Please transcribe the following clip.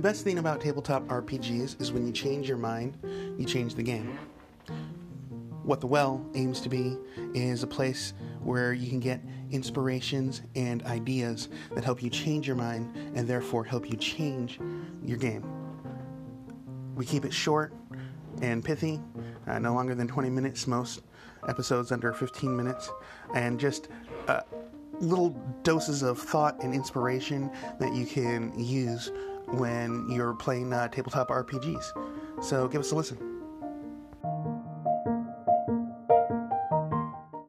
best thing about tabletop RPGs is when you change your mind, you change the game. What the Well aims to be is a place where you can get inspirations and ideas that help you change your mind and therefore help you change your game. We keep it short and pithy, uh, no longer than 20 minutes, most episodes under 15 minutes, and just uh, little doses of thought and inspiration that you can use when you're playing uh, tabletop RPGs. So give us a listen.